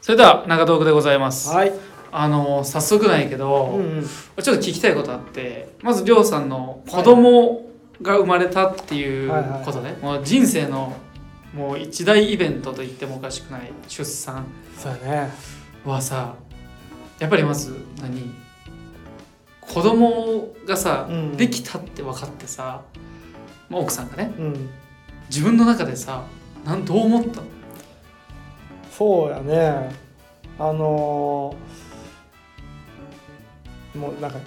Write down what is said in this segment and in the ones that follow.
それでは長トークでございます。はい。あの早速なんやけど、うんうん。ちょっと聞きたいことあってまずりょうさんの子供が生まれたっていうはいはいことね、もう人生のもう一大イベントと言ってもおかしくない出産。そうやね。はさやっぱりまず何？子供がさ、うん。できたって分かってさ、まあ、奥さんがね。うん。自分の中でさなんどう思った？のそうやね。あのー、もうなんか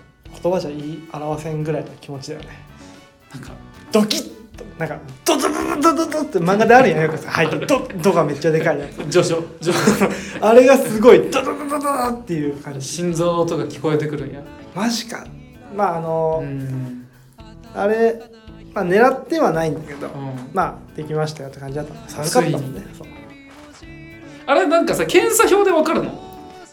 言葉じゃ言い表せんぐらいの気持ちだよね。なんかドキッとなんかドドドドドドドって漫画であるやんよくさ入ってドドがめっちゃでかいやつ。上昇上昇 あれがすごいドドドドドドっていう感じ。心臓の音が聞こえてくるんやマジか。まああのあれ、まあ、狙ってはないんだけど、うんまあできましたよって感じだったの寒かったもんねそうあれなんかさ検査表で分かるの？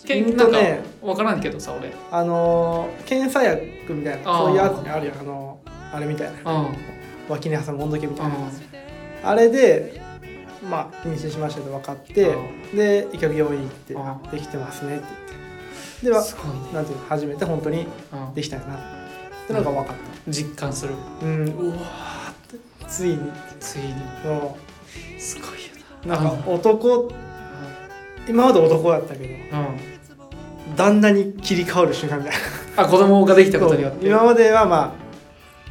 けうんんなんか分からんけどさ俺。あのー検査薬みたいなあー。そういうやつにあるよあのーあれみたいな。うん。うん脇に挟む温度計みたいなあれでまあ妊娠しましたって分かってうで一回病院行ってあ「できてますね」って。言ってではすごいね。なんていうの初めて本当にうん。できたよな。ってのが分かっ実感する。たうん。うわーって。ついに。ついに。もすごいような。なんか男今まで男だったけど旦那に切り替わる瞬間みたいな。あ子供ができたことによって。今まではまあ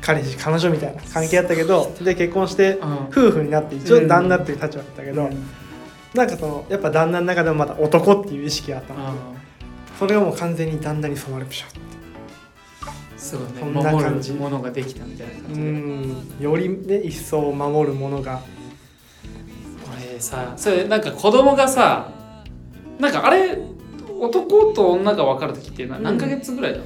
彼氏彼女みたいな関係だったけどで結婚してうん。夫婦になって一応旦那っていう立場だったけど、うん。なんかそのやっぱ旦那の中でもまだ男っていう意識があったのあそれがもう完全に旦那に染まるプシャって。すごいね。そんな守感じ。るものができたみたいな感うじで。ん。よりね一層守るものが。俺さそれなんか子供がさなんかあれ男と女が分かる時っていうのは何ヶ月ぐらいだ、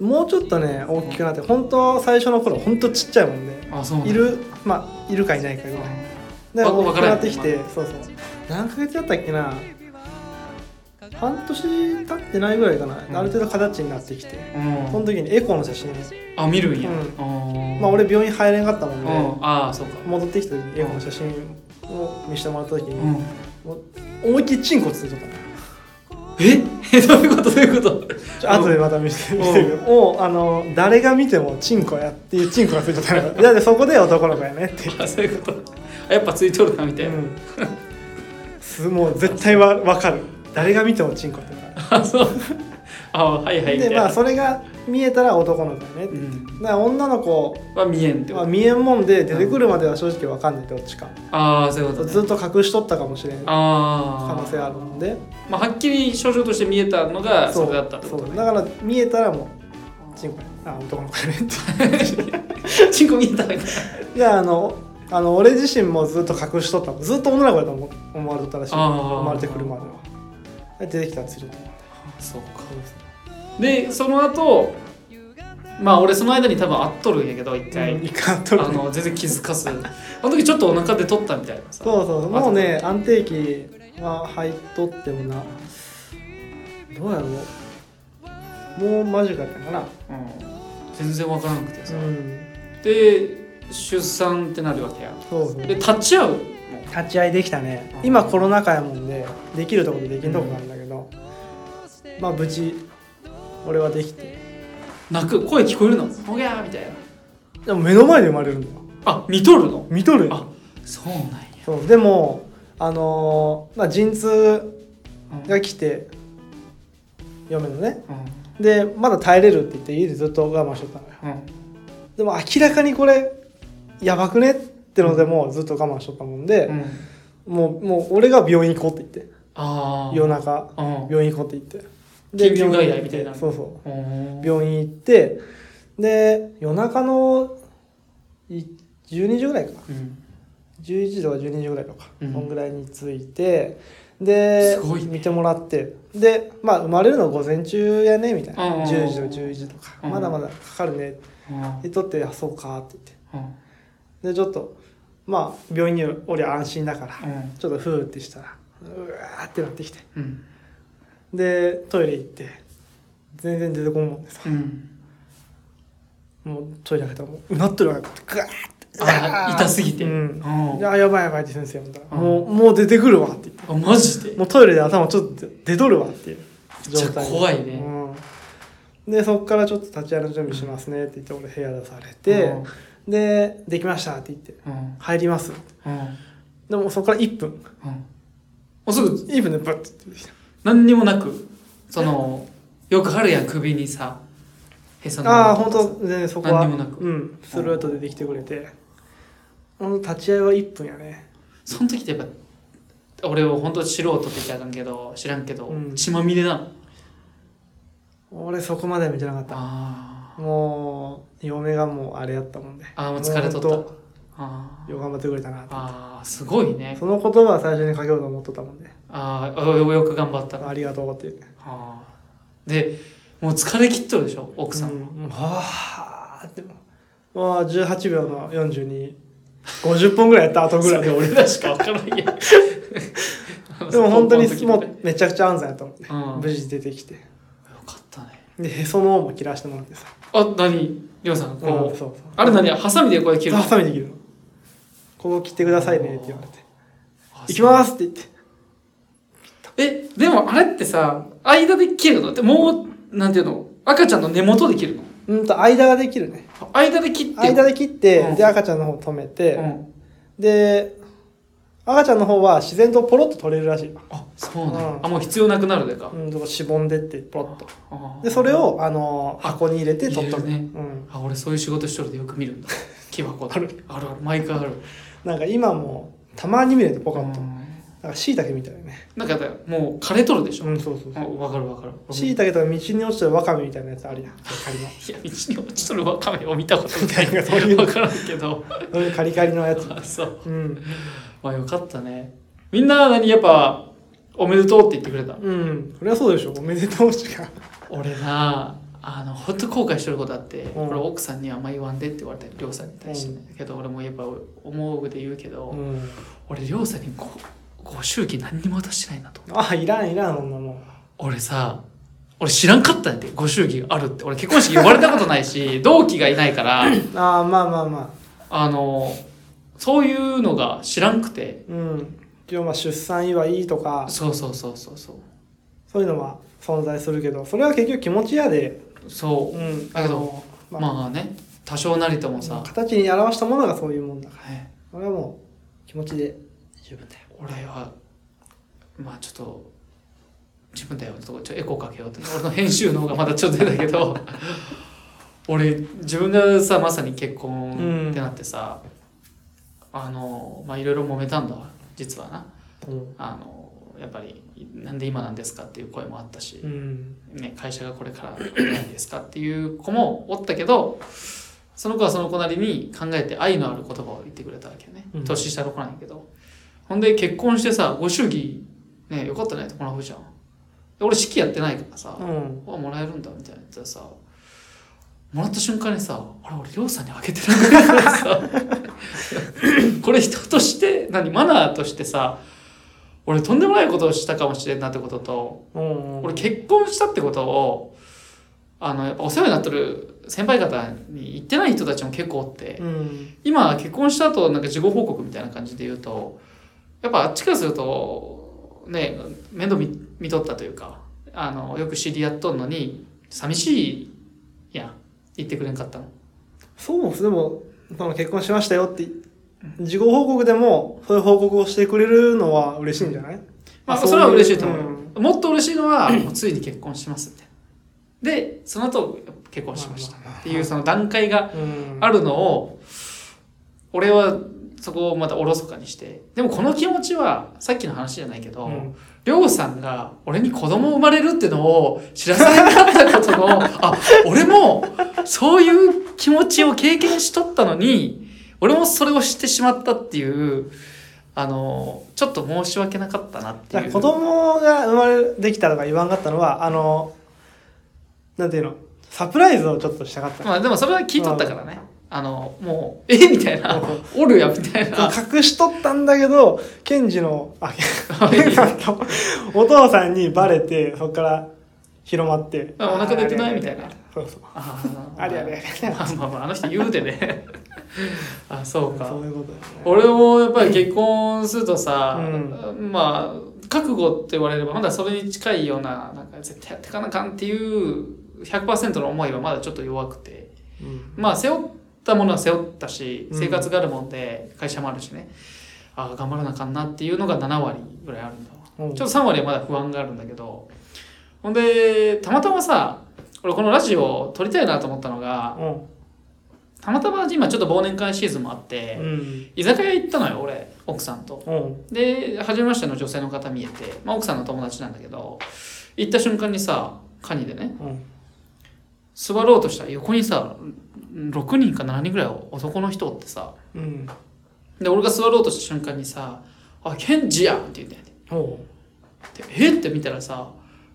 もうちょっとね大きくなって本当最初の頃本当ちっちゃいもんであそうなんだ。いるまあいるかいないかぐらい。でわ大きくなってきわてそうそう。何ヶ月だったっけな？半年経ってないぐらいかな、ん。ある程度形になってきて。うん。その時にエコーの写真。あ見るんや、うん。あまあ俺病院入れんかったもんで、うん。ああそうか。戻ってきた時にエコーの写真を見せてもらった時に、うん。もう思いっきりチンコついとったのえ？え どういうこと？どういうこと？ちょ後でまた見せて見せてるもうあの誰が見てもチンコやっていうチンコがついとったのだってそこで男の子やねって。あそういうこと？あやっぱついとるなみたいな、うん。すもう絶対わ分かる。誰が見てもチンコってあそう。あはいはいでまあそれが見えたら男の子やね。うん。だから女の子は見えんってこはと見えんもんで出てくるまでは正直分かんないどっちか、ああそういうこと、ね、ずっと隠しとったかもしれん。可ああ能性あるもんで。まあはっきり症状として見えたのがそれだったってことね。そう。だから見えたらもうチンコやあ男の子やねって。チンコ見えたみたいなであのあの俺自身もずっと隠しとったずっと女の子やと思思われとったらしい。生まれてくるまでは。で出てきたらついてたそうかでその後まあ俺その間に多分会っとるんやけど一回、うん一回あっとる。あの全然気づかず。あの時ちょっとお腹で取ったみたいなさ。そうそう。そうもうね安定期は入っとってもな。どうやろう。もう間近やったかな。うん、全然わからなくてさ、うん。で出産ってなるわけや。そうそう。で立ち会うの立ち会いできたね。うん。今コロナ禍やもんでできるところでできんとこなんだけど、まあ無事俺はできて。泣く声聞こえるの？おぎゃーみたいな。でも目の前で生まれるんだよあ見とるの？見とるよ。あそうなんや。そう。でもあのーまあ陣痛うんが来て嫁のね。うでまだ耐えれるって言って家でずっと我慢しとったのよ。んうん。でも明らかにこれやばくねってのでもうずっと我慢しとったもんで、うん。もうもう俺が病院行こうって言って。夜中。うん。病院行こうって言って緊急外来病院行ってみたいな。そうそう。うん病院行ってで夜中のい12時ぐらいかうん。11時とか12時ぐらいとか、うん。そんぐらいに着いてでね。見てもらって。でまあ生まれるの午前中やねみたいな。うん10時とか11時とか。うん。まだまだかかるね。ってうん。言っとって「あそうか」って言って。うん。でちょっとまあ病院におりゃ安心だからうん。ちょっとフーってしたらうわーってなってきて。うんでトイレ行って全然出てこんもんでさ。うん。もうトイレ開けたらもううなってるわけガーってあ痛すぎて。ううん。んいややばいやばいって先生呼んだら、うん。もうもう出てくるわって言って。あマジで？もうトイレで頭ちょっと出とるわっていうめっちゃ怖いね。うん、でそこからちょっと立ち会いの準備しますねって言って俺部屋出されて、で「できました」って言ってうん。うん「入ります」うん。でもそこから1分。うん。もうすぐ？1分でバッて出てきた何にもなくそのよくあるやん首にさへそのああ本当全然そこは。何にもなく。うんスルーッと出てきてくれて。ほんと立ち会いは1分やね。その時ってやっぱ俺は本当素人って言っちゃあかんけど知らんけど、うん。血まみれなの。俺そこまでは見てなかった。あー。もう嫁がもうあれやったもんで。あーもう疲れとった。もうほんあーよう頑張ってくれたなと。あーすごいね。その言葉は最初に書けようと思っとったもんでああよよく頑張った。なありがとうって。あー。でもう疲れ切っとるでしょ奥さん、うん、はあっても。まあ18秒の4250分ぐらいやった後ぐらいそれ俺らしか分からんやん。でも本当にもうめちゃくちゃ安全やったもんね。うん。無事出てきて。よかったね。でへその緒も切らしてもらってさ。あ何？りょうさんこう、うんそうそう。あれ何？ハサミでこれ切るの？ハサミできるのここ切ってくださいねって言われて。あ行きますって言って。えでもあれってさ間で切るの？ってもうなんていうの？赤ちゃんの根元で切るの？うんと間ができるね。間で切って。間で切って、うん。で赤ちゃんの方止めて、うん、で赤ちゃんの方は自然とポロッと取れるらしい、あそうなんだ、うん。あもう必要なくなるでか、うん、としぼんでってポロッと。でそれをあのあ箱に入れて取っとく、ね。うん、あ俺そういう仕事しとるでよく見るんだ。木箱。である。あるある。毎回あるなんか今もたまに見れてポカッと、うん。なんか椎茸みたいなね。なんかもう枯れとるでしょ、うんそうそうそう。あわかるわかる。椎茸とか道に落ちてるワカメみたいなやつあるやん。カリのいや道に落ちとるワカメを見たことないなそういうの分からんけど。そういうカリカリのやつ。あ そう。うん。まあよかったね。みんな何やっぱおめでとうって言ってくれたうん。それはそうでしょ。おめでとうしか。俺なあの本当後悔してることあって、うん。これ奥さんにはあんま言わんでって言われたり亮さんに対してね、けど俺もやっぱ思うで言うけど、うん。俺亮さんにごご祝儀何にも渡してないなとあいらんいらんそんなもん俺さ俺知らんかったんやでご祝儀があるって。俺結婚式呼ばれたことないし 同期がいないから。ああまあまあまあ。のそういうのが知らんくて。あうん。一応まあ出産祝いとか。そうそうそうそうそう。そういうのは存在するけどそれは結局気持ち屋でそう。うん。だけどまあ。まあね多少なりともさ、形に表したものがそういうもんだから。はい。それはもう気持ちで十分だよ。俺はまあちょっと自分だよちょっとエコーかけようって俺の編集の方がまだちょっと出たけど。俺自分がさまさに結婚ってなってさ、あのまあいろいろ揉めたんだわ実はな。うん。あのやっぱりなんで今なんですかっていう声もあったし、うん。ね、会社がこれから何ですかっていう子もおったけどその子はその子なりに考えて愛のある言葉を言ってくれたわけよね、うん。年下の子なんやけど。ほんで結婚してさご祝儀ねよかったねってもらうじゃんで俺式やってないからさ、うん。あもらえるんだみたいなやつはさもらった瞬間にさあれ俺りょうさんにあげてないからさ。これ人として何マナーとしてさ俺とんでもないことをしたかもしれんなってこととうん俺結婚したってことをあのやっぱお世話になってる先輩方に言ってない人たちも結構おって、うん。今結婚した後なんか事後報告みたいな感じで言うとやっぱあっちからするとね面倒見見とったというかあのよく知り合っとんのに寂しいやん言ってくれんかったの。そうです。でもその結婚しましたよって事後報告でもそういう報告をしてくれるのは嬉しいんじゃない？まあそれは嬉しいと思うよ、うん。もっと嬉しいのはもうついに結婚しますって。でその後結婚しましたっていうその段階がうん。あるのを俺はそこをまたおろそかにして。でもこの気持ちはさっきの話じゃないけど、うん。りょうさんが俺に子供生まれるってのを知らせなかったことのあ俺もそういう気持ちを経験しとったのに俺もそれをしてしまったっていうあのちょっと申し訳なかったなっていう。子供が生まれできたとか言わんかったのはあのなんていうのサプライズをちょっとしたかった、まあでもそれは聞いとったからね。あのもうえみたいな。おるやみたいな。隠しとったんだけどケンジのあお父さんにバレてそこから広まって。あお腹出てないみたいな。そうそう。あーあれあれあれ。まあまあまああの人言うでね あそうか。そういうことだよね。俺もやっぱり結婚するとさ、うまあ覚悟って言われればまだそれに近いようななんか絶対やってかなあかんっていう100%の思いはまだちょっと弱くて。うん。まあ背負ったものは背負ったしうん。生活があるもんで会社もあるしね、ああ頑張らなあかんなっていうのが7割ぐらいあるんだわ。う。んちょっと3割はまだ不安があるんだけど。ほんでたまたまさ俺このラジオを撮りたいなと思ったのがう。んたまたま今ちょっと忘年会シーズンもあって、うん。居酒屋行ったのよ俺奥さんと。うん。で初めましての女性の方見えて、まあ、奥さんの友達なんだけど行った瞬間にさカニでねうん。座ろうとしたら横にさ6人か7人ぐらい男の人おってさ。うん。で俺が座ろうとした瞬間にさ「あケンジやん!」って言うんだよね。でえって見たらさ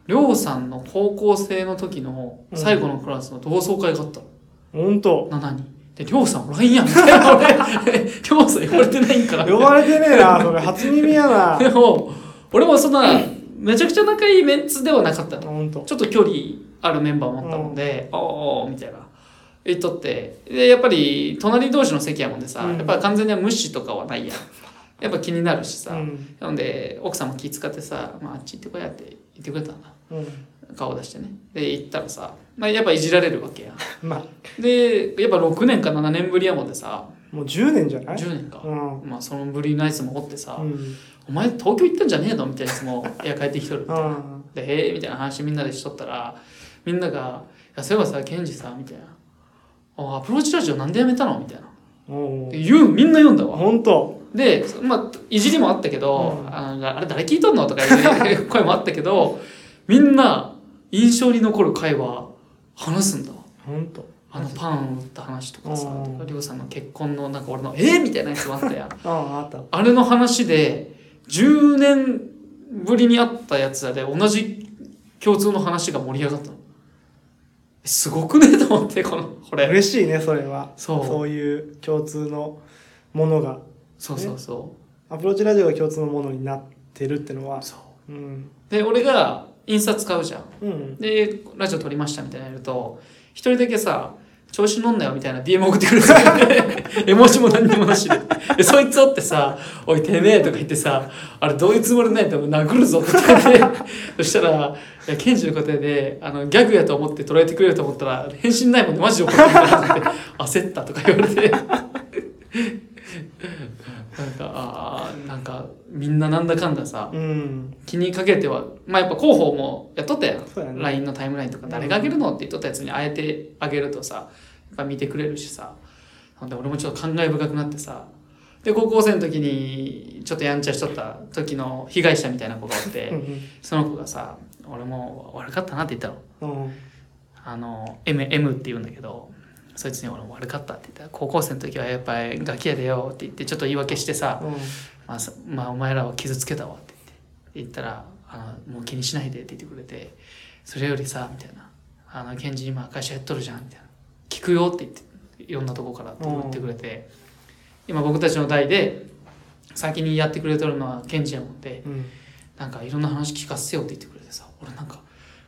りょうさんの高校生の時の最後のクラスの同窓会があったの、ほんと。7人でりょうさんおらんやん。俺りょうさん呼ばれてないんかなみたいな呼ばれてねえなそれ。初耳やな。でも俺もそんなめちゃくちゃ仲いいメンツではなかったの。ちょっと距離あるメンバーもおったもんで「おーおーみたいな。言っとって。でやっぱり隣同士の席やもんでさ、うん。やっぱ完全には無視とかはないやん。やっぱ気になるしさ、うん。なので奥さんも気遣ってさ「まあ、あっち行ってこいや」って言ってくれたんだ。うん。顔出してね。で行ったらさ、まあ、やっぱいじられるわけや。まあ。でやっぱ6年か7年ぶりやもんでさ。もう10年じゃない？10年か、うん。まあそのぶりのやつもおってさ、うん。お前東京行ったんじゃねえの？みたいなやつも いや帰ってきとるみたいなうん。で「へえ」みたいな話みんなでしとったらみんなが「いやそういえばさケンジさ」みたいな「あアプローチラジオなんでやめたの?」みたいな。言うみんな読んだわ。ほんとでまあいじりもあったけど「うん。ああれ誰聞いとんの?」とかいう声もあったけどみんな印象に残る会話話すんだ。わほんとあのパンを売った話とかさうん。りょうさんの結婚のなんか俺の「えみたいなやつもあったやんあああった。あれの話で10年ぶりに会ったやつらで同じ共通の話が盛り上がったの。すごくねと思ってこのこれ。嬉しいねそれは。そう。そういう共通のものが。そうそうそアプローチラジオが共通のものになってるってのは。うそう。うん。で俺がインスタ使うじゃん。うん。でラジオ撮りましたみたいなのやると一人だけさ調子乗んなよみたいな DM 送ってくるんですよ絵文字も何にもなしで。でそいつおってさ「おいてめえ」とか言ってさ「あれどういうつもりないと殴るぞ」って言って。そしたら「いやケンジの答えであのギャグやと思って捉えてくれると思ったら返信ないもんでマジで怒ってるからって焦ったとか言われてなんかあーなんかみんななんだかんださうん。気にかけてはまあやっぱ広報もやっとったやん。ね。LINE のタイムラインとか誰があげるのって言っとったやつにあえてあげるとさやっぱ見てくれるしさ。なんで俺もちょっと感慨深くなってさで高校生の時にちょっとやんちゃしとった時の被害者みたいな子がおってうん。その子がさ俺も悪かったなって言ったの。うん。あの M, M って言うんだけどそいつに俺も悪かったって言った。ら高校生の時はやっぱりガキやでよって言ってちょっと言い訳してさうん。まあ、そまあ、お前らは傷つけたわって言って言ったらあの「もう気にしないで」って言ってくれて「それよりさ」みたいな「あのケンジ今会社やっとるじゃん」みたいな「聞くよ」って言っていろんなとこからって言ってくれて。今僕たちの代で先にやってくれとるのはケンジやもんでうん。なんかいろんな話聞かせようって言ってくれてさ俺なんか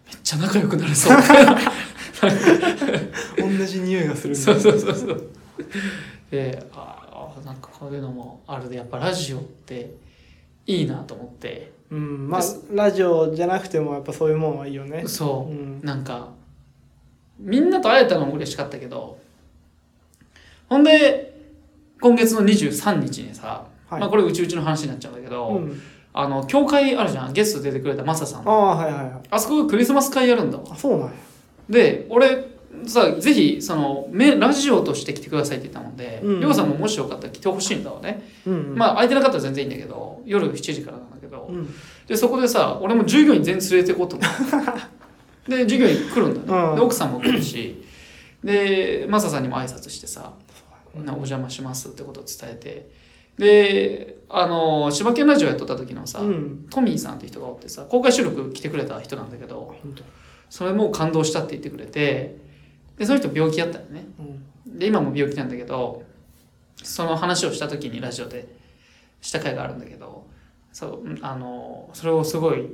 めっちゃ仲良くなれそう 同じ匂いがするそうそうそうそう。でああなんかこういうのもあるでやっぱラジオっていいなと思って。うんまあラジオじゃなくてもやっぱそういうもんはいいよね。そう。う、ん。なんかみんなと会えたのも嬉しかったけどほんで今月の23日にさ、はい。まあこれうちうちの話になっちゃうんだけど、うん。あの教会あるじゃん。ゲスト出てくれたマサさんああはいはいはい。あそこがクリスマス会やるんだわ。あそうなんやで俺さぜひそのめラジオとして来てくださいって言ったもんでうん。りょうさんももしよかったら来てほしいんだわね、うんまあ空いてなかったら全然いいんだけど夜7時からなんだけど、うん。でそこでさ俺も従業員全員連れて行こうと思って で従業員来るんだね、うん。で奥さんも来るし。でマサさんにも挨拶してさ「お邪魔します」ってことを伝えて。であの柴犬ラジオやっとった時のさ、うん。トミーさんって人がおってさ公開収録来てくれた人なんだけどそれも感動したって言ってくれてでその人病気やったよね。うん。で今も病気なんだけどその話をした時にラジオでした回があるんだけどそううんあのそれをすごい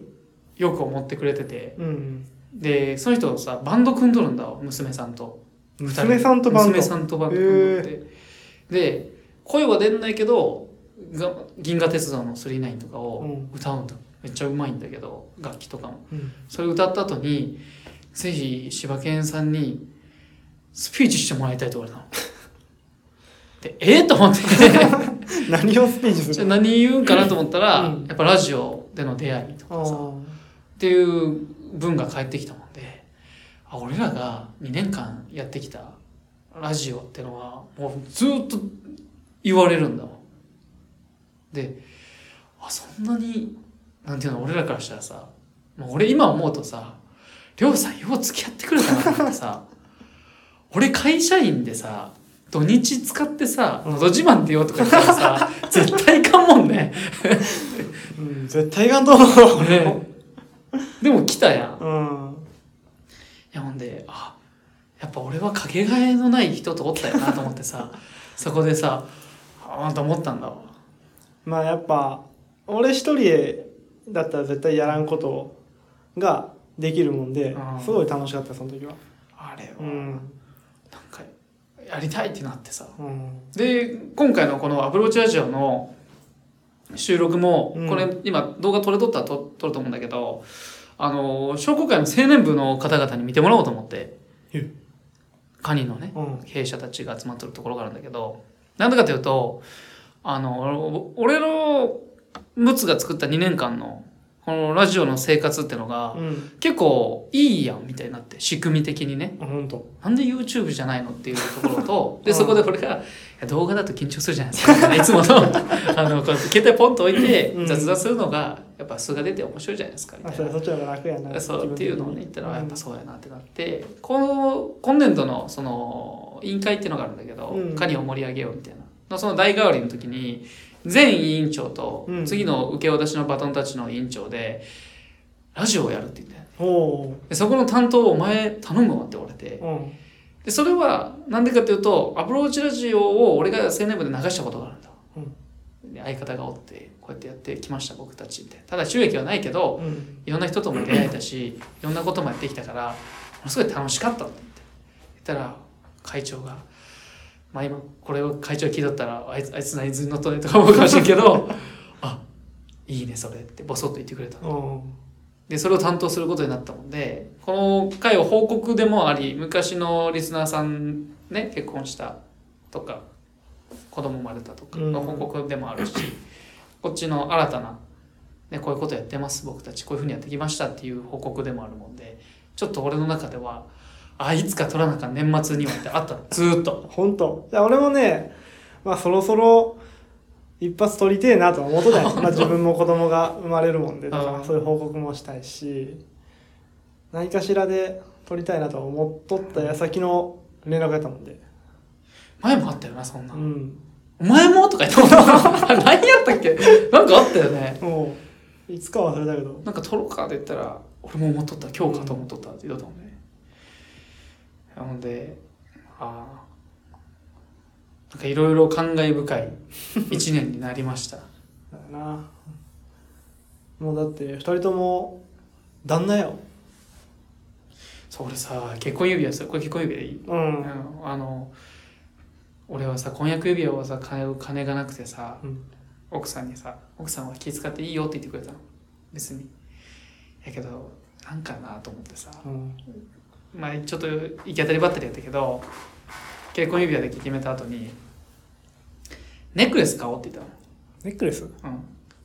よく思ってくれててうんでその人さバンド組んどるんだわ娘さんと。娘さんとバンド？娘さんとバンド組んどって。で声は出んないけどが銀河鉄道の39とかをうん。歌うんだ、めっちゃうまいんだけど楽器とかも。うん。それ歌った後にぜひ柴犬さんにスピーチしてもらいたいと言われたの。でえー、と思って。何をスピーチする？何言うんかなと思ったら、うん。やっぱラジオでの出会いとかさ。あっていう文が返ってきたもんで。あ俺らが2年間やってきたラジオってのはもうずっと言われるんだもんであそんなになんていうの俺らからしたらさもう俺今思うとさりょうさんよう付き合ってくれたなってさ俺会社員でさ土日使ってさ「のど自慢」って言おうとか言ったらさ絶対いかんもんね。うん絶対いかんと思う。ね。でも来たやん。うん。いやほんであやっぱ俺はかけがえのない人とおったよなと思ってさそこでさああと思ったんだわ。まあやっぱ俺一人だったら絶対やらんことができるもんでうんすごい楽しかったその時は。あれは、うん。なんかやりたいってなってさ。うん。で今回のこのアプローチラジオの収録も、うん。これ今動画撮れとったら撮撮ると思うんだけどあの商工会の青年部の方々に見てもらおうと思ってえ？カニのねうん。経営者たちが集まってるところがあるんだけどなんでかというとあの俺のムツが作った2年間のこのラジオの生活ってのがうん。結構いいやんみたいになって仕組み的にね。本当なんで YouTube じゃないのっていうところと でうん。そこで俺が動画だと緊張するじゃないですか。いつもの。あのこう携帯ポンと置いてうん。雑談するのがやっぱ素が出て面白いじゃないですかみたいな。あそっちの方が楽やな。そうっていうのをね言ったらうんやっぱそうやなってなってこの今年度のその委員会っていうのがあるんだけど、うん。カニを盛り上げようみたいな。のその代替わりの時に前委員長とうん。次の受け渡しのバトンタッチの委員長でラジオをやるって言ってでそこの担当をお前頼むわって言われて。でそれはなんでかっていうとアプローチラジオを俺が青年部で流したことがあるんだ、で相方がおってこうやってやってきました僕たちって。ただ収益はないけどうん。いろんな人とも出会えたしいろんなこともやってきたからものすごい楽しかったって言って。言ったら会長がまあ今これを会長が聞いとったらあいつあいつ何図に乗っとねとか思うかもしれんけど あいいねそれってボソッと言ってくれたうん。でそれを担当することになったもんでこの回を報告でもあり昔のリスナーさんね結婚したとか子供生まれたとかの報告でもあるし、こっちの新たな、ね、こういうことやってます僕たちこういうふうにやってきましたっていう報告でもあるもんでちょっと俺の中ではあいつか取らなあかん年末にはってあったの。ずーっと。本当。じゃあ俺もねまあそろそろ一発撮りてえなとは思っとったんやまあ自分も子供が生まれるもんでだかうん。らそういう報告もしたいし何かしらで撮りたいなとは思っとった矢先の連絡やったもんで。前もあったよなそんな、うん。お前もとか言ってた 何やったっけ？なんかあったよね。もういつか忘れたけど。なんか撮ろうかって言ったら俺も思っとった。今日かと思っとった。って言うたもんね、ほんでああなんかいろいろ感慨深い 一年になりました。だよな。もうだって二人とも旦那よ。そう俺さ結婚指輪するこれ結婚指輪でいい、ううんん、あの俺はさ婚約指輪をさ買う金がなくてさうん。奥さんにさ奥さんは気遣っていいよって言ってくれたの。別に。やけどなんかなと思ってさ。うんまあちょっと行き当たりばったりやったけど結婚指輪で決めた後にネックレス買おうって言っネックレス？たの、うん。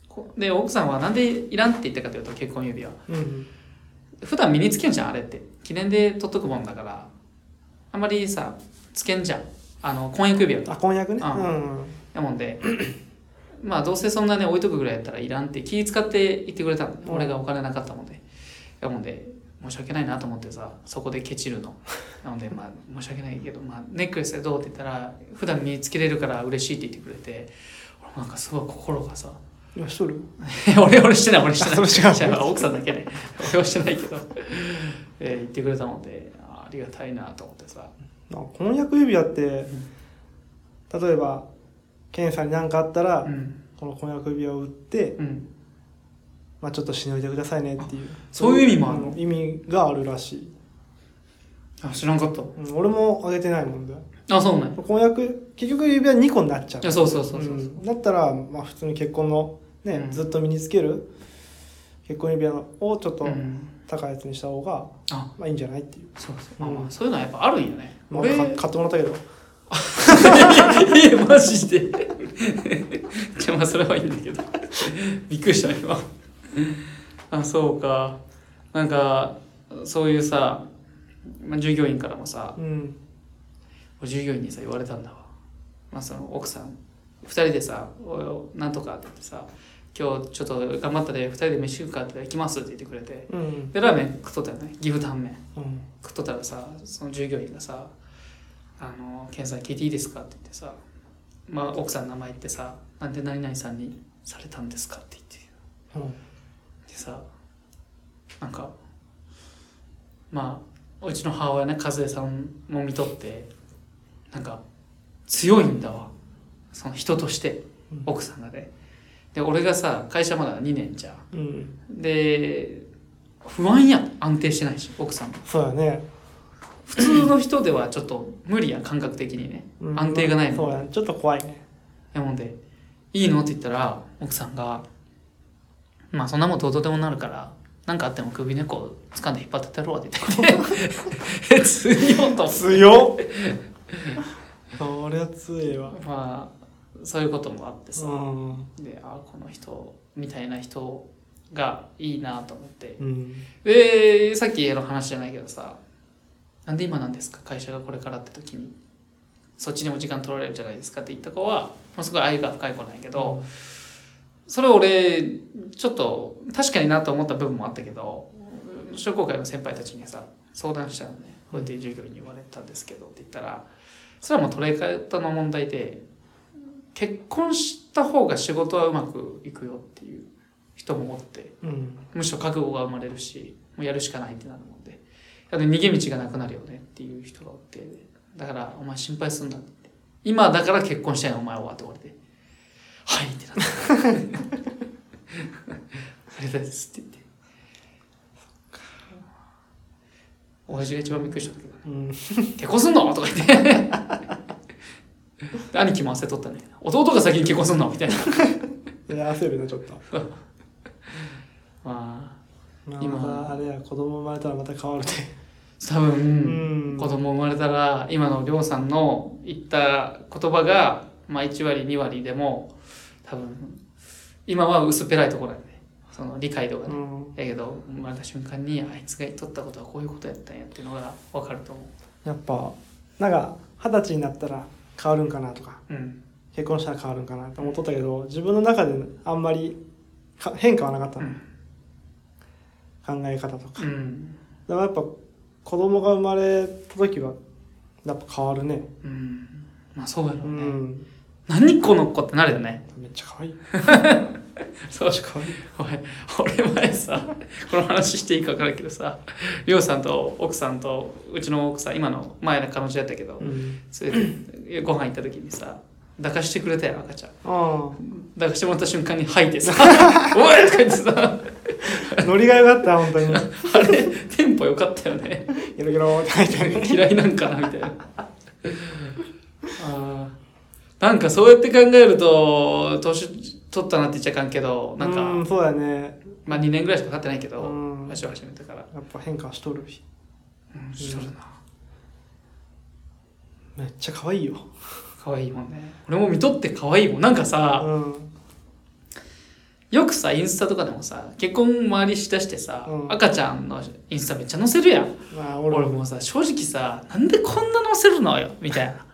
こ、で奥さんはなんでいらんって言ったかというと結婚指輪。うん普段身につけんじゃんあれって。記念で取っとくもんだからあんまりさつけんじゃん。あの婚約指輪。あ婚約ね。あうんやもんでまあどうせそんなね置いとくぐらいやったらいらんって気使って言ってくれたの、うん。俺がお金なかったもんで。やもんで申し訳ないなと思ってさそこでケチるの。なのでまあ申し訳ないけど、まあ、ネックレスでどうって言ったら普段身につけれるから嬉しいって言ってくれてなんかすごい心がさ今しとる？俺俺してない俺してない。あそれ違う違う奥さんだけね。俺はしてないけど、えー言ってくれたもんであありがたいなと思ってさ。あ婚約指輪って例えばケンさんに何かあったら、うん。この婚約指輪を売って、うんまあ、ちょっとしのいでくださいねっていう。そういう意味もあるの？ん意味があるらしい。あ知らんかった。うん、俺もあげてないもんで。あそうなんや。婚約結局指輪2個になっちゃう。いやそうそうそうそう、う。んだったら、まあ、普通に結婚のね、うん。ずっと身につける結婚指輪をちょっとうん。高いやつにした方が、あ。まあいいんじゃないっていう、そうそう、うんあまあそういうのはやっぱあるんよね。まあ、俺。か買ってもらったけど。えマジで。じゃあまあそれはいいんだけど。びっくりした今 あそうか。なんかそういうさ、まあ、従業員からもさうん。従業員にさ言われたんだわ、まあ、その奥さん2人でさ「おいおなんとか」って言ってさ「今日ちょっと頑張ったで2人で飯食うか」って行きます」って言ってくれてうん。でラーメン食っとったよね。岐阜タンメンうん。食っとったらさその従業員がさ「あのケンさん聞いていいですか?」って言ってさ、まあ、奥さんの名前言ってさ「なんで何々さんにされたんですか?」って言って。うん。でさなんかまあうちの母親ね和江さんも見とってなんか強いんだわ。その人としてうん。奥さんがね。で俺がさ会社まだ2年じゃん。うん。で不安やん。安定してないし奥さんも。そうだね、普通の人ではちょっと無理やん感覚的にね。うん。安定がないもんそうやねちょっと怖いね。やもんで「いいの?」って言ったら奥さんが「まあそんなもんどうとでもなるから何かあっても首根っこ掴んで引っ張ってってやろう」って言ってえ 強いと強っ。そりゃ強いわ。まあそういうこともあってさ、うん。であこの人みたいな人がいいなと思って。うん。でさっきの話じゃないけどさなんで今なんですか？会社がこれからって時に。そっちにも時間取られるじゃないですかって言った子はもうすごい愛が深い子なんやけど、それ俺ちょっと確かになと思った部分もあったけど商工会の先輩たちにさ相談したのね。こうやって従業員に言われたんですけどって言ったらそれはもう捉え方の問題で結婚した方が仕事はうまくいくよっていう人もおってうん。むしろ覚悟が生まれるしもうやるしかないってなるもんで。逃げ道がなくなるよねっていう人がおってだからお前心配すんなって。今だから結婚したいのお前はって言われてはい。ってなってありがたいですって言って親父が一番びっくりしたんだけどうん結婚すんの？とか言って。で兄貴も焦っとったね弟が先に結婚すんの？みたいな。いや焦るねちょっと。まあまあ今あれや子供生まれたらまた変わるね。多分、うん。子供生まれたら今のりょうさんの言った言葉が、まあ、1割2割でも多分今は薄っぺらいところやねその理解度がね、うん。やけど生まれた瞬間にあいつが言っとったことはこういうことやったんやっていうのが分かると思やっぱなんか二十歳になったら変わるんかなとか。ううん。結婚したら変わるんかなって思っとったけど自分の中であんまりか変化はなかった。の、うん。考え方とか。うん。だからやっぱ子供が生まれた時はやっぱ変わるね。うん。まあそうやろううね、ん何この子ってなるよね。めっちゃ可愛い。そう。可愛いお前俺前さこの話していいか分からんけどさりょうさんと奥さんとうちの奥さん今の前の彼女やったけど、うん。それでご飯行った時にさ抱かしてくれたよ赤ちゃん。あ抱かしてもらった瞬間に吐いてさ「おい!」とか言ってさ。あノリが良かった本当に。あれテンポ良かったよね。ギロギロって入って。ね嫌いなんかなみたいな。あーなんかそうやって考えると年取ったなって言っちゃあかんけどなんか、うんそうだね。まあ2年ぐらいしか経ってないけど、うん。足を始めてから、やっぱ変化しとるし。うん、しとるな。めっちゃ可愛いよ。可愛いもんね。俺も見とって可愛いもん。なんかさ、うん。よくさインスタとかでもさ結婚周りしだしてさ、うん。赤ちゃんのインスタめっちゃ載せるやん。まあ俺俺もうさ正直さなんでこんな載せるのよみたいな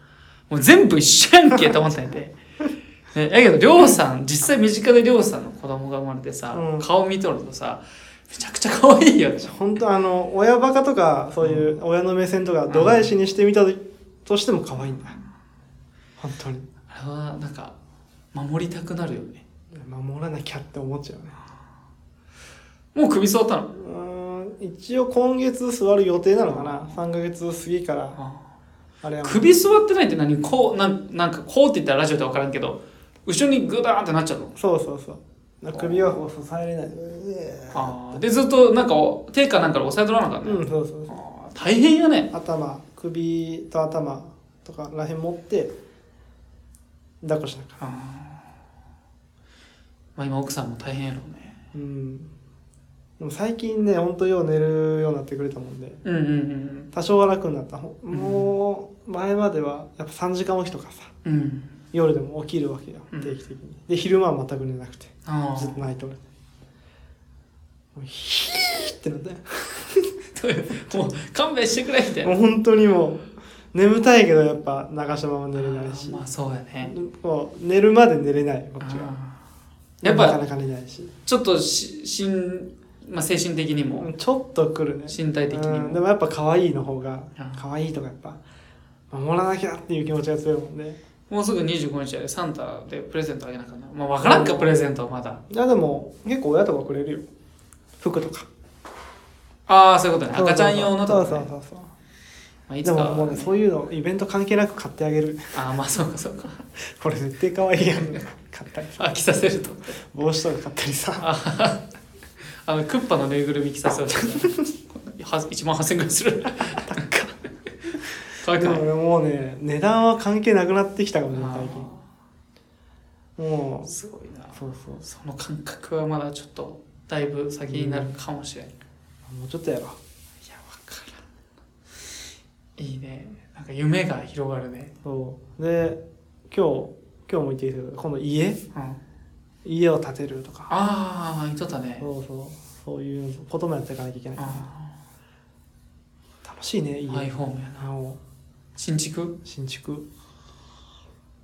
もう全部一緒やんけと思ったんやで、ね、やけどりょうさん実際身近でりょうさんの子供が生まれてさ、うん。顔見とるとさめちゃくちゃ可愛いよね。本当あの親バカとかそういう親の目線とか度外視にしてみたとしても可愛いんだ。本当に。あれはなんか守りたくなるよね。守らなきゃって思っちゃうね。もう首座ったの？うーん一応今月座る予定なのかな。3ヶ月過ぎから。あ首座ってないって何こうなんなんかこうって言ったらラジオで分からんけど後ろにグダーンってなっちゃうの？そうそうそう。首はこう支えれない。あー。でずっとなんか手かなんかで押さえとらなあかんね、うんそうそうそう。大変やね。頭首と頭とからへん持って抱っこしながらあー。まあ今奥さんも大変やろうね。うんでも最近ねほんとよう寝るようになってくれたもんで。うんうんうん多少は楽になった。ほもう前まではやっぱ3時間起きとかさうん。夜でも起きるわけよ。うん。定期的に。で昼間は全く寝なくて。あずっと泣いとる。もうヒーってなって。あもう勘弁してくれみたいなもう本当にもう眠たいけどやっぱ流したまま寝れないし。まあそうやね。こう寝るまで寝れないこっちは。やっぱなかなか寝ないし。ちょっとししん、まあ、精神的にも。ちょっと来るね。身体的にも。うん。でもやっぱ可愛いの方があ。可愛いとかやっぱ守らなきゃっていう気持ちが強いもんね。もうすぐ25日やでサンタでプレゼントあげなあかんな。まあ分からんかプレゼントはまだ。いやでも結構親とかくれるよ。服とか。ああそういうことね。赤ちゃん用のとか、ね。そうそうそうそうまあ、いつか。でももうねそういうのイベント関係なく買ってあげる。ああまあそうかそうか。これ絶対可愛いやん。買ったりさ。飽きさせると。帽子とか買ったりさああのクッパのぬいぐるみ着させると1万8000円ぐらいする。可愛くない。でも俺もうね値段は関係なくなってきたかもね最近。もう。すごいな。そうそう。その感覚はまだちょっとだいぶ先になるかもしれん、いもうちょっとやろう。やわからん。いいね。なんか夢が広がるね。そう。で今日今日も言ってきたけど今度家？うん家を建てるとか。ああ言っとったね。そうそうそういうこともやっていかなきゃいけない。楽しいね家。マイホームやな。新築？新築。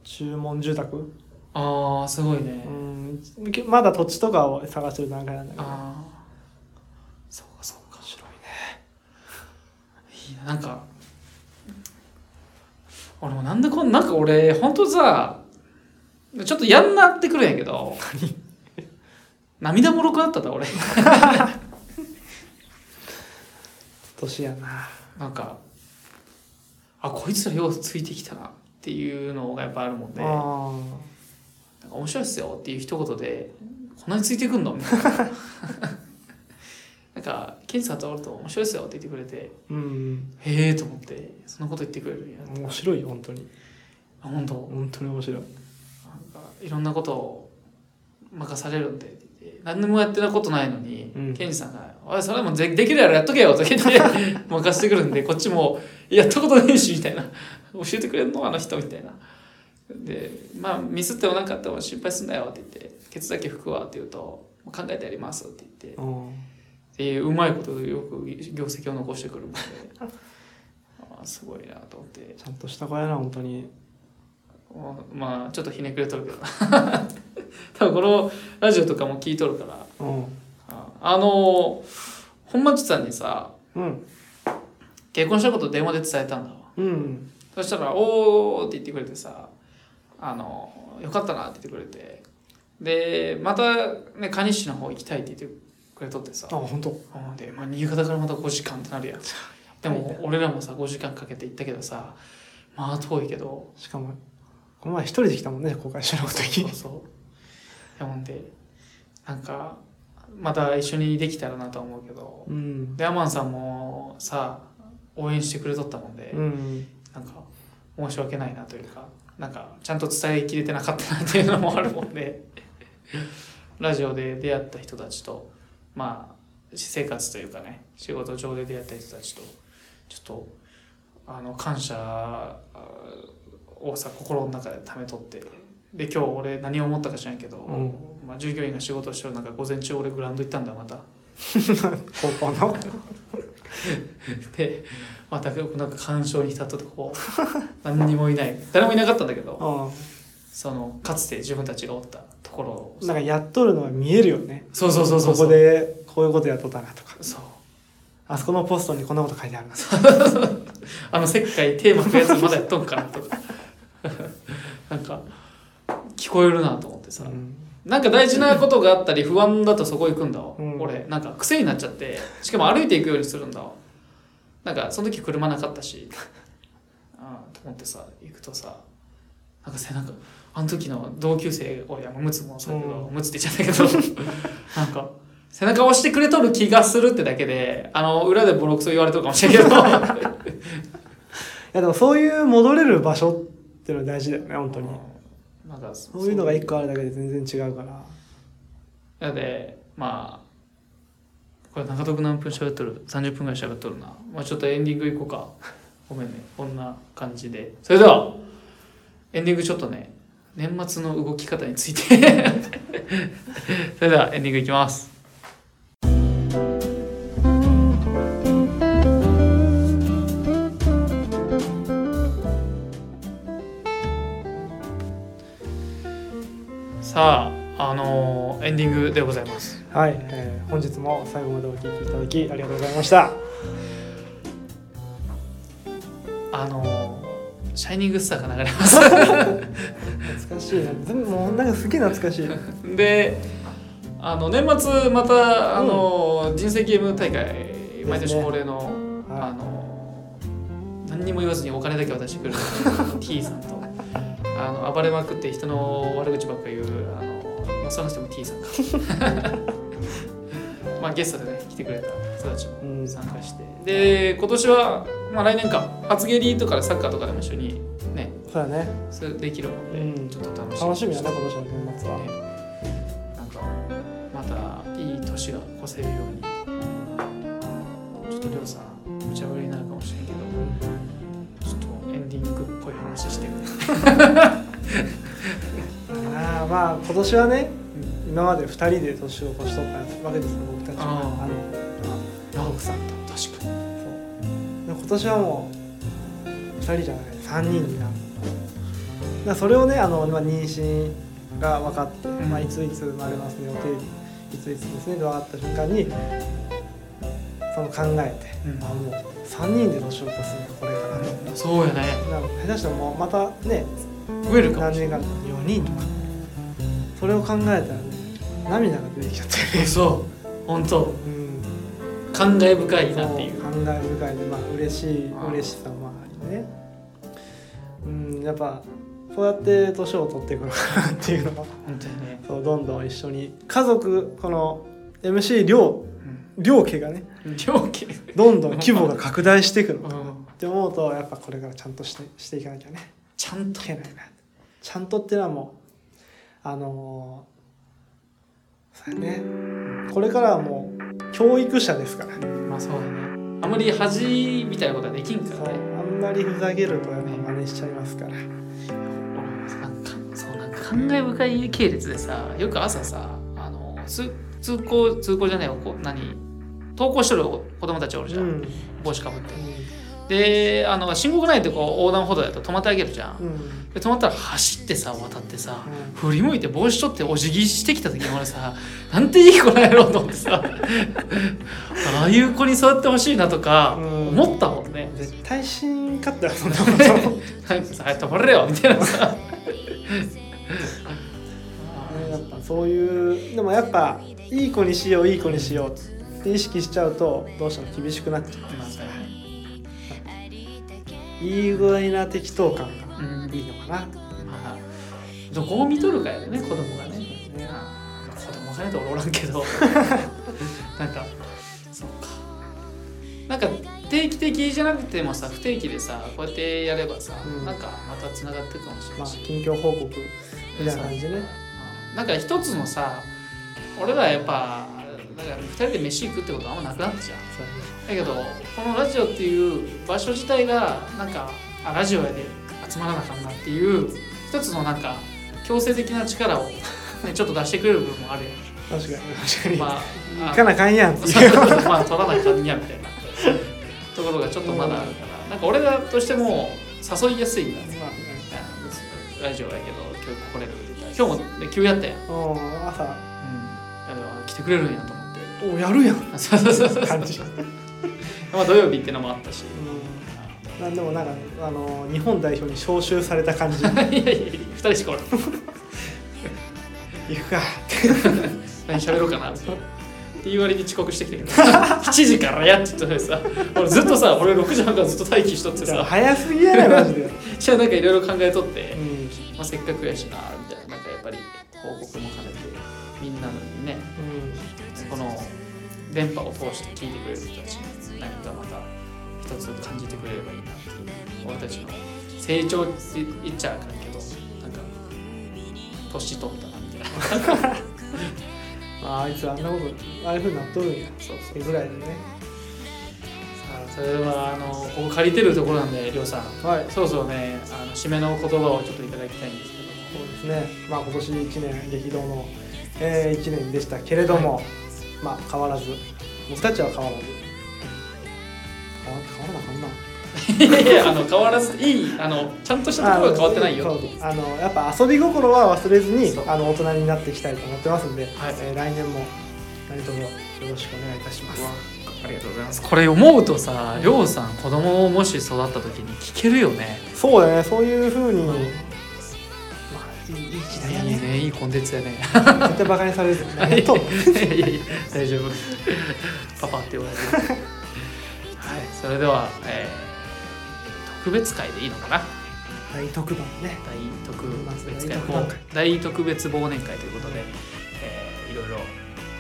注文住宅。ああすごいね、うんまだ土地とかを探してる段階なんだけど。面ああそうかそうか。白いね。いいななんか俺もなんでこんなんか俺本当さちょっとやんなってくるんやけど。涙もろくなっただ俺。年やな。なんかあこいつらようついてきたなっていうのがやっぱあるもんで、なんかあ面白いっすよっていう一言でこんなについてくんの？みたいな。なんかケンさんとおると面白いっすよって言ってくれて。ーうん。へえと思ってそんなこと言ってくれるんや。面白いよ本当に。あ本当？本当に面白いいろんなことを任されるんで。何でもやってたことないのに、うん。ケンジさんが「おいそれもでできるやろやっとけよ」とか言って 任せてくるんでこっちも「やったことねえし」みたいな「教えてくれんのあの人」みたいな。でまあミスってもなかったら心配すんなよって言って「ケツだけ拭くわ」って言うと「考えてやります」って言って。うん。っていううまいことでよく業績を残してくるので。ああすごいなと思って。ちゃんとした子やな本当にまあちょっとひねくれとるけど。な 多分このラジオとかも聞いとるから。うん。ああの本町さんにさうん。結婚したこと電話で伝えたんだわ。うん。そしたら「おー」って言ってくれてさ「あのよかったな」って言ってくれて。でまたね蟹市の方行きたいって言ってくれとってさ。あ本当？うん。で、まあ、新潟からまた5時間ってなるやん。でも俺らもさ5時間かけて行ったけどさまあ遠いけど。しかもこの前一人で来たもんね公開収録の時。そうそう。ほんでなんかまた一緒にできたらなとは思うけどうん。でアマンさんもさ応援してくれとったもんで、うん。なんか申し訳ないなというかなんかちゃんと伝えきれてなかったなっていうのもあるもんで ラジオで出会った人たちとまあ私生活というかね仕事上で出会った人たちとちょっとあの感謝あをさ心の中で溜めとってで今日俺何を思ったか知らんけど、うん。まあ、従業員が仕事をしてる中午前中俺グラウンド行ったんだまた。高校の？でまたなんか感傷に浸ったとこ何にもいない。誰もいなかったんだけどうそのかつて自分たちがおったところを。んなんかやっとるのが見えるよね。そうそうそうそうここでこういうことやっとったなとか。そう。あそこのポストにこんなこと書いてあるな あの石灰テーマのやつまだやっとんかなとかか聞こえるなと思ってさ、うん。なんか大事なことがあったり不安だとそこ行くんだわ、うん。俺。なんか癖になっちゃって。しかも歩いていくようにするんだわ。なんかその時車なかったし。ああと思ってさ行くとさなんか背中あの時の同級生俺はムツもそうやけど、うムツって言っちゃったけど。なんか背中押してくれとる気がするってだけであの裏でボロクソ言われとるかもしれんけど。いやでもそういう戻れる場所っていうのは大事だよね本当に。なんかそういうのが一個あるだけで全然違うから。なのでまあこれ中徳何分喋っとる？30分ぐらい喋っとるな、まあ、ちょっとエンディングいこうか。ごめんね。こんな感じで。それではエンディングちょっとね年末の動き方について。それではエンディングいきますさああのーエンディングでございます。はい、えー本日も最後までお聞きいただきありがとうございました。あのーシャイニングスターが流れます。懐かしいな。全部もうなんかすげえ懐かしい。であの年末またあの、人生ゲーム大会毎年恒例の、はい。あの何にも言わずにお金だけ渡してくれる T さんとあの暴れまくって人の悪口ばっか言うあの、まあ、その人も T さんか。まあゲストでね来てくれた人たちもうん。参加して、で今年は、まあ、来年か。初蹴りとかでサッカーとかでも一緒にね。そうだね。それできるので、うん。ちょっと楽しみ。楽しみだね今年の年末は。ね。なんかまたいい年が越せるように。ちょっとりょうさん無茶ぶりああまあ今年はね今まで2人で年を越しとったわけですよ僕たちはああのラホクさんと。確かにでも今年はもう2人じゃない。3人になるだそれをねあの今妊娠が分かって、ん。まあ、いついつ生まれますね予定日いついつですねで分かった瞬間にその考えて、うん。あもう3人で年を越すんだこれから。ね、そうやね。下手したらもうまたね増えるかも何年か4人とか。それを考えたらね涙が出てきちゃってね。そう本当。うん。感慨深いなっていう。感慨深いでまあ嬉しい嬉しさもありね。うん。やっぱそうやって年を取っていくのかなっていうのは。本当にね、そうどんどん一緒に。家族この MC 両両家がねうん、料金どんどん規模が拡大していくの。かなっうんて思うとやっぱこれからちゃんとしてしていかなきゃね。ちゃんといけない。なちゃんとっていうのはもうあのーそうやね。これからはもう教育者ですから。まあそうだね。あんまり恥みたいなことはできんからね。あんまりふざけるとやっぱ真似しちゃいますから。なんかそうなんか感慨深い系列でさよく朝さあの通通行通行じゃないわこう何？登校しとる子供たちおるじゃん、うん。帽子かぶって。であの信号がないとこう横断歩道やと止まってあげるじゃん、うん。で止まったら走ってさ渡ってさ、うん。振り向いて帽子取ってお辞儀してきた時に俺さ なんていい子なんやろうと思ってさ ああいう子に育ってほしいなとかうん。思ったもんね、絶対死んかったよそんなこと。ね なんかさ「止まれよ」みたいなさ。やっぱそういうでもやっぱいい子にしよういい子にしよう。って意識しちゃうとどうしても厳しくなっちゃってますからいい具合な適当感がうんいいのかな、まあどこを見とるかやでね子供がね。まあ子供がねと俺おらんけど。なんかそうか。なんか定期的じゃなくてもさ不定期でさこうやってやればさ、うん。なんかまたつながってるかもしれまあないし、近況報告みたいな感じでね。うん。なんか一つのさ俺らやっぱだから2人で飯行くってことはあんまなくなったじゃん。だけどこのラジオっていう場所自体がなんかあラジオやで集まらなあかんなっていう一つのなんか強制的な力を、ね、ちょっと出してくれる部分もあるやん。確かに。確かに、まあ行かなあかんやんってまあ取らなきゃんやみたいなところがちょっとまだあるから。なんか俺らとしても誘いやすいんだ。ねまあね。ラジオやけど今日来れる今日も、ね、急やったやん、うん、うん来てくれるんやとおやるやん。そうそうそうそう。感じ。まあ土曜日っていうのもあったし。うん。なんでもなんかあの日本代表に招集された感じ。いやいやいや2人しかおらん。行くか。何喋ろうかなって。いう割に遅刻してきたけど。7時からやって言ってさ。俺ずっとさ俺6時半からずっと待機しとってさ。早すぎやねマジで、じゃあなんかいろいろ考えとって、うん。まあ、せっかくやしなみたいな。なんかやっぱり報告も兼ねて。みんなのこの電波を通して聞いてくれる人たちに何かまた一つ感じてくれればいいなっていう俺たちの成長って言っちゃあかんけどなんか年取ったなみたいなまああいつあんなことああいうふうになっとるんやそうそうそれぐらいでねさあそれはあのここ借りてるところなんでりょうさんはいそろそろねあの締めの言葉をちょっといただきたいんですけどもそうですねまあ今年1年激動の、え1年でしたけれども、まあ変わらず。僕たちは変わらず。変わ変わらなあかんな。いやいやあの変わらずいいあのちゃんとしたところは変わってないよ。あのやっぱ遊び心は忘れずにあの大人になっていきたいと思ってますんで、はい。えー来年も何卒よろしくお願いいたします。ありがとうございます。これ思うとさりょうさん子供をもし育った時に聞けるよね。そうだね。そういうふうに、時代やいいねねいいコンテンツやね。絶対バカにされる。やっと。いやいやいや大丈夫。パパって言われる。はいそれでは、えー特別会でいいのかな？大特番ね。大特別会。大特別忘年会ということで、えーいろいろ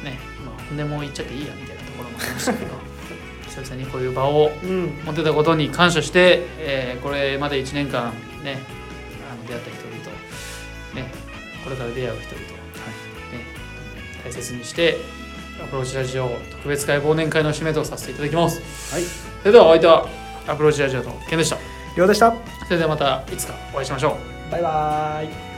ねまあ本音も言っちゃっていいやみたいなところもありましたけど 久々にこういう場をうん。持ってたことに感謝して、えーこれまで1年間ねあの出会った人々ねこれから出会う人々、ね、大切にしてアプローチラジオ特別会忘年会の締めとさせていただきます。はい。それではお相手はアプローチラジオのケンでした。りょうでした。それではまたいつかお会いしましょう。バイバーイ